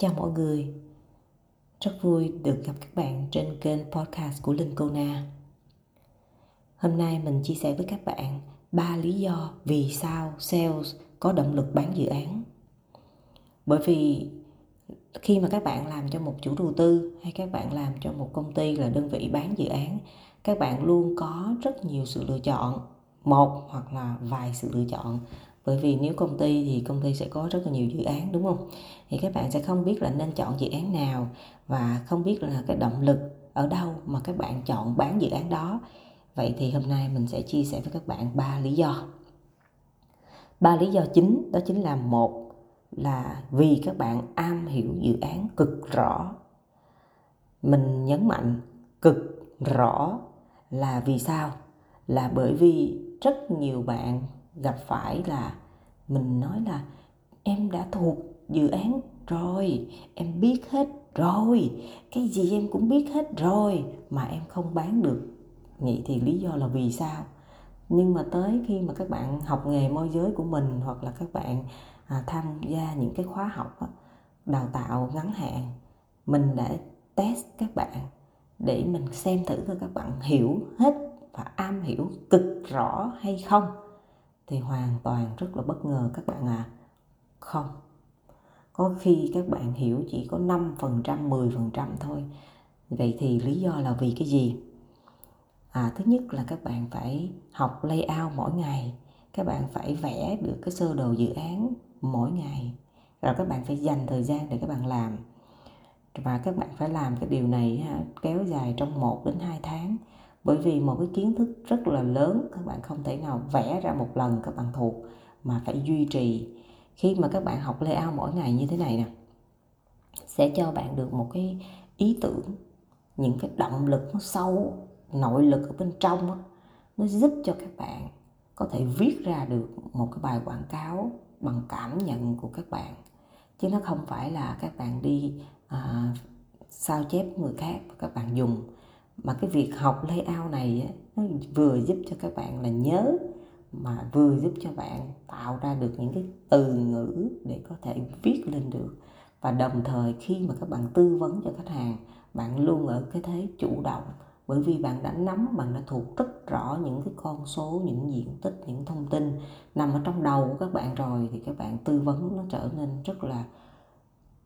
Chào mọi người, rất vui được gặp các bạn trên kênh podcast của Linh Cô Na. Hôm nay mình chia sẻ với các bạn ba lý do vì sao sales có động lực bán dự án. Bởi vì khi mà các bạn làm cho một chủ đầu tư hay các bạn làm cho một công ty là đơn vị bán dự án, các bạn luôn có rất nhiều sự lựa chọn, một hoặc là vài sự lựa chọn bởi vì nếu công ty thì công ty sẽ có rất là nhiều dự án, đúng không? Thì các bạn sẽ không biết là nên chọn dự án nào và không biết là cái động lực ở đâu mà các bạn chọn bán dự án đó. Vậy thì hôm nay mình sẽ chia sẻ với các bạn ba lý do. Ba lý do chính, đó chính là một là vì các bạn am hiểu dự án cực rõ. Mình nhấn mạnh cực rõ là vì sao? Là bởi vì rất nhiều bạn gặp phải là mình nói là em đã thuộc dự án rồi em biết hết rồi cái gì em cũng biết hết rồi mà em không bán được. Vậy thì lý do là vì sao? Nhưng mà tới khi mà các bạn học nghề môi giới của mình hoặc là các bạn à, tham gia những cái khóa học á, đào tạo ngắn hạn mình đã test các bạn để mình xem thử coi các bạn hiểu hết và am hiểu cực rõ hay không thì hoàn toàn rất là bất ngờ các bạn ạ. À. không. Có khi các bạn hiểu chỉ có 5% 10% thôi. Vậy thì lý do là vì cái gì? À, thứ nhất là các bạn phải học layout mỗi ngày. Các bạn phải vẽ được cái sơ đồ dự án mỗi ngày. Rồi các bạn phải dành thời gian để các bạn làm. Và các bạn phải làm cái điều này kéo dài trong 1 đến 2 tháng bởi vì một cái kiến thức rất là lớn các bạn không thể nào vẽ ra một lần các bạn thuộc mà phải duy trì. Khi mà các bạn học layout mỗi ngày như thế này nè sẽ cho bạn được một cái ý tưởng những cái động lực nó sâu nội lực ở bên trong đó, nó giúp cho các bạn có thể viết ra được một cái bài quảng cáo bằng cảm nhận của các bạn. Chứ nó không phải là các bạn đi à, sao chép người khác và các bạn dùng mà cái việc học layout này nó vừa giúp cho các bạn là nhớ, mà vừa giúp cho bạn tạo ra được những cái từ ngữ để có thể viết lên được. Và đồng thời khi mà các bạn tư vấn cho khách hàng, bạn luôn ở cái thế chủ động. Bởi vì bạn đã nắm, bạn đã thuộc rất rõ những cái con số, những diện tích, những thông tin nằm ở trong đầu của các bạn rồi, thì các bạn tư vấn nó trở nên rất là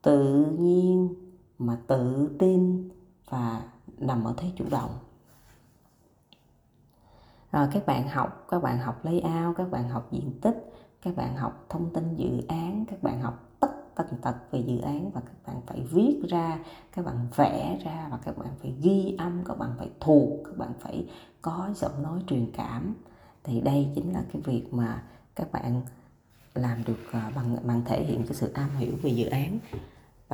tự nhiên, mà tự tin và nằm ở thế chủ động rồi các bạn học các bạn học layout các bạn học diện tích các bạn học thông tin dự án các bạn học tất tần tật về dự án và các bạn phải viết ra các bạn vẽ ra và các bạn phải ghi âm các bạn phải thuộc các bạn phải có giọng nói truyền cảm thì đây chính là cái việc mà các bạn làm được bằng bằng thể hiện cái sự am hiểu về dự án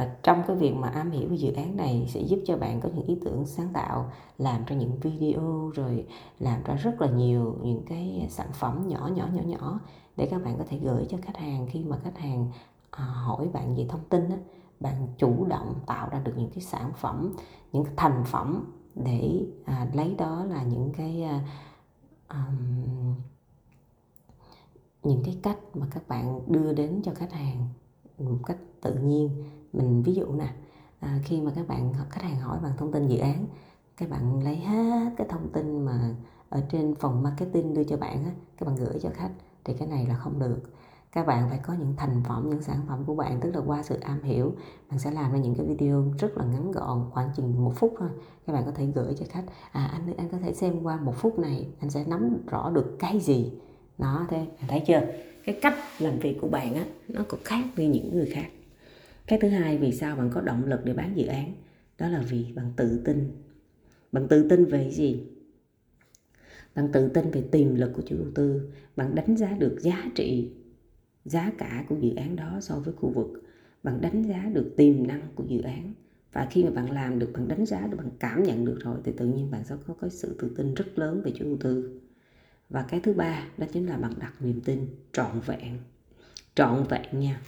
và trong cái việc mà am hiểu về dự án này sẽ giúp cho bạn có những ý tưởng sáng tạo làm ra những video rồi làm ra rất là nhiều những cái sản phẩm nhỏ nhỏ nhỏ nhỏ để các bạn có thể gửi cho khách hàng. Khi mà khách hàng à, hỏi bạn về thông tin á, bạn chủ động tạo ra được những cái sản phẩm những cái thành phẩm để à, lấy đó là những cái à, um, những cái cách mà các bạn đưa đến cho khách hàng một cách tự nhiên mình ví dụ nè à, khi mà các bạn khách hàng hỏi bằng thông tin dự án các bạn lấy hết cái thông tin mà ở trên phòng marketing đưa cho bạn á các bạn gửi cho khách thì cái này là không được. Các bạn phải có những thành phẩm những sản phẩm của bạn tức là qua sự am hiểu bạn sẽ làm ra những cái video rất là ngắn gọn khoảng chừng một phút thôi các bạn có thể gửi cho khách à anh anh có thể xem qua một phút này anh sẽ nắm rõ được cái gì? Đó thế thấy chưa? Cái cách làm việc của bạn á nó cũng khác với những người khác cái thứ hai, vì sao bạn có động lực để bán dự án? Đó là vì bạn tự tin. Bạn tự tin về gì? Bạn tự tin về tiềm lực của chủ đầu tư. Bạn đánh giá được giá trị, giá cả của dự án đó so với khu vực. Bạn đánh giá được tiềm năng của dự án. Và khi mà bạn làm được, bạn đánh giá được, bạn cảm nhận được rồi, thì tự nhiên bạn sẽ có cái sự tự tin rất lớn về chủ đầu tư. Và cái thứ ba, đó chính là bạn đặt niềm tin trọn vẹn. Trọn vẹn nha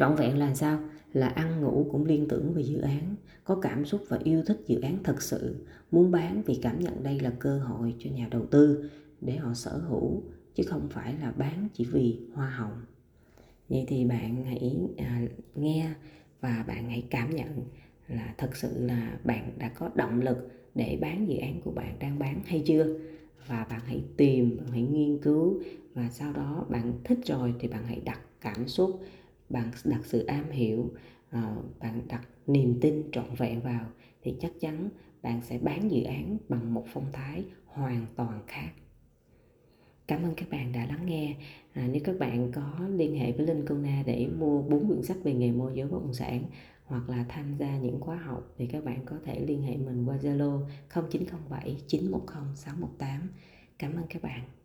trọn vẹn là sao? Là ăn ngủ cũng liên tưởng về dự án có cảm xúc và yêu thích dự án thật sự muốn bán vì cảm nhận đây là cơ hội cho nhà đầu tư để họ sở hữu chứ không phải là bán chỉ vì hoa hồng. Vậy thì bạn hãy à, nghe và bạn hãy cảm nhận là thật sự là bạn đã có động lực để bán dự án của bạn đang bán hay chưa? Và bạn hãy tìm bạn hãy nghiên cứu và sau đó bạn thích rồi thì bạn hãy đặt cảm xúc bạn đặt sự am hiểu ờ, bạn đặt niềm tin trọn vẹn vào thì chắc chắn bạn sẽ bán dự án bằng một phong thái hoàn toàn khác. Cảm ơn các bạn đã lắng nghe. À, nếu các bạn có liên hệ với linh Kona để mua bốn quyển sách về nghề môi giới bất động sản hoặc là tham gia những khóa học thì các bạn có thể liên hệ mình qua Zalo 0907 910 618 cảm ơn các bạn.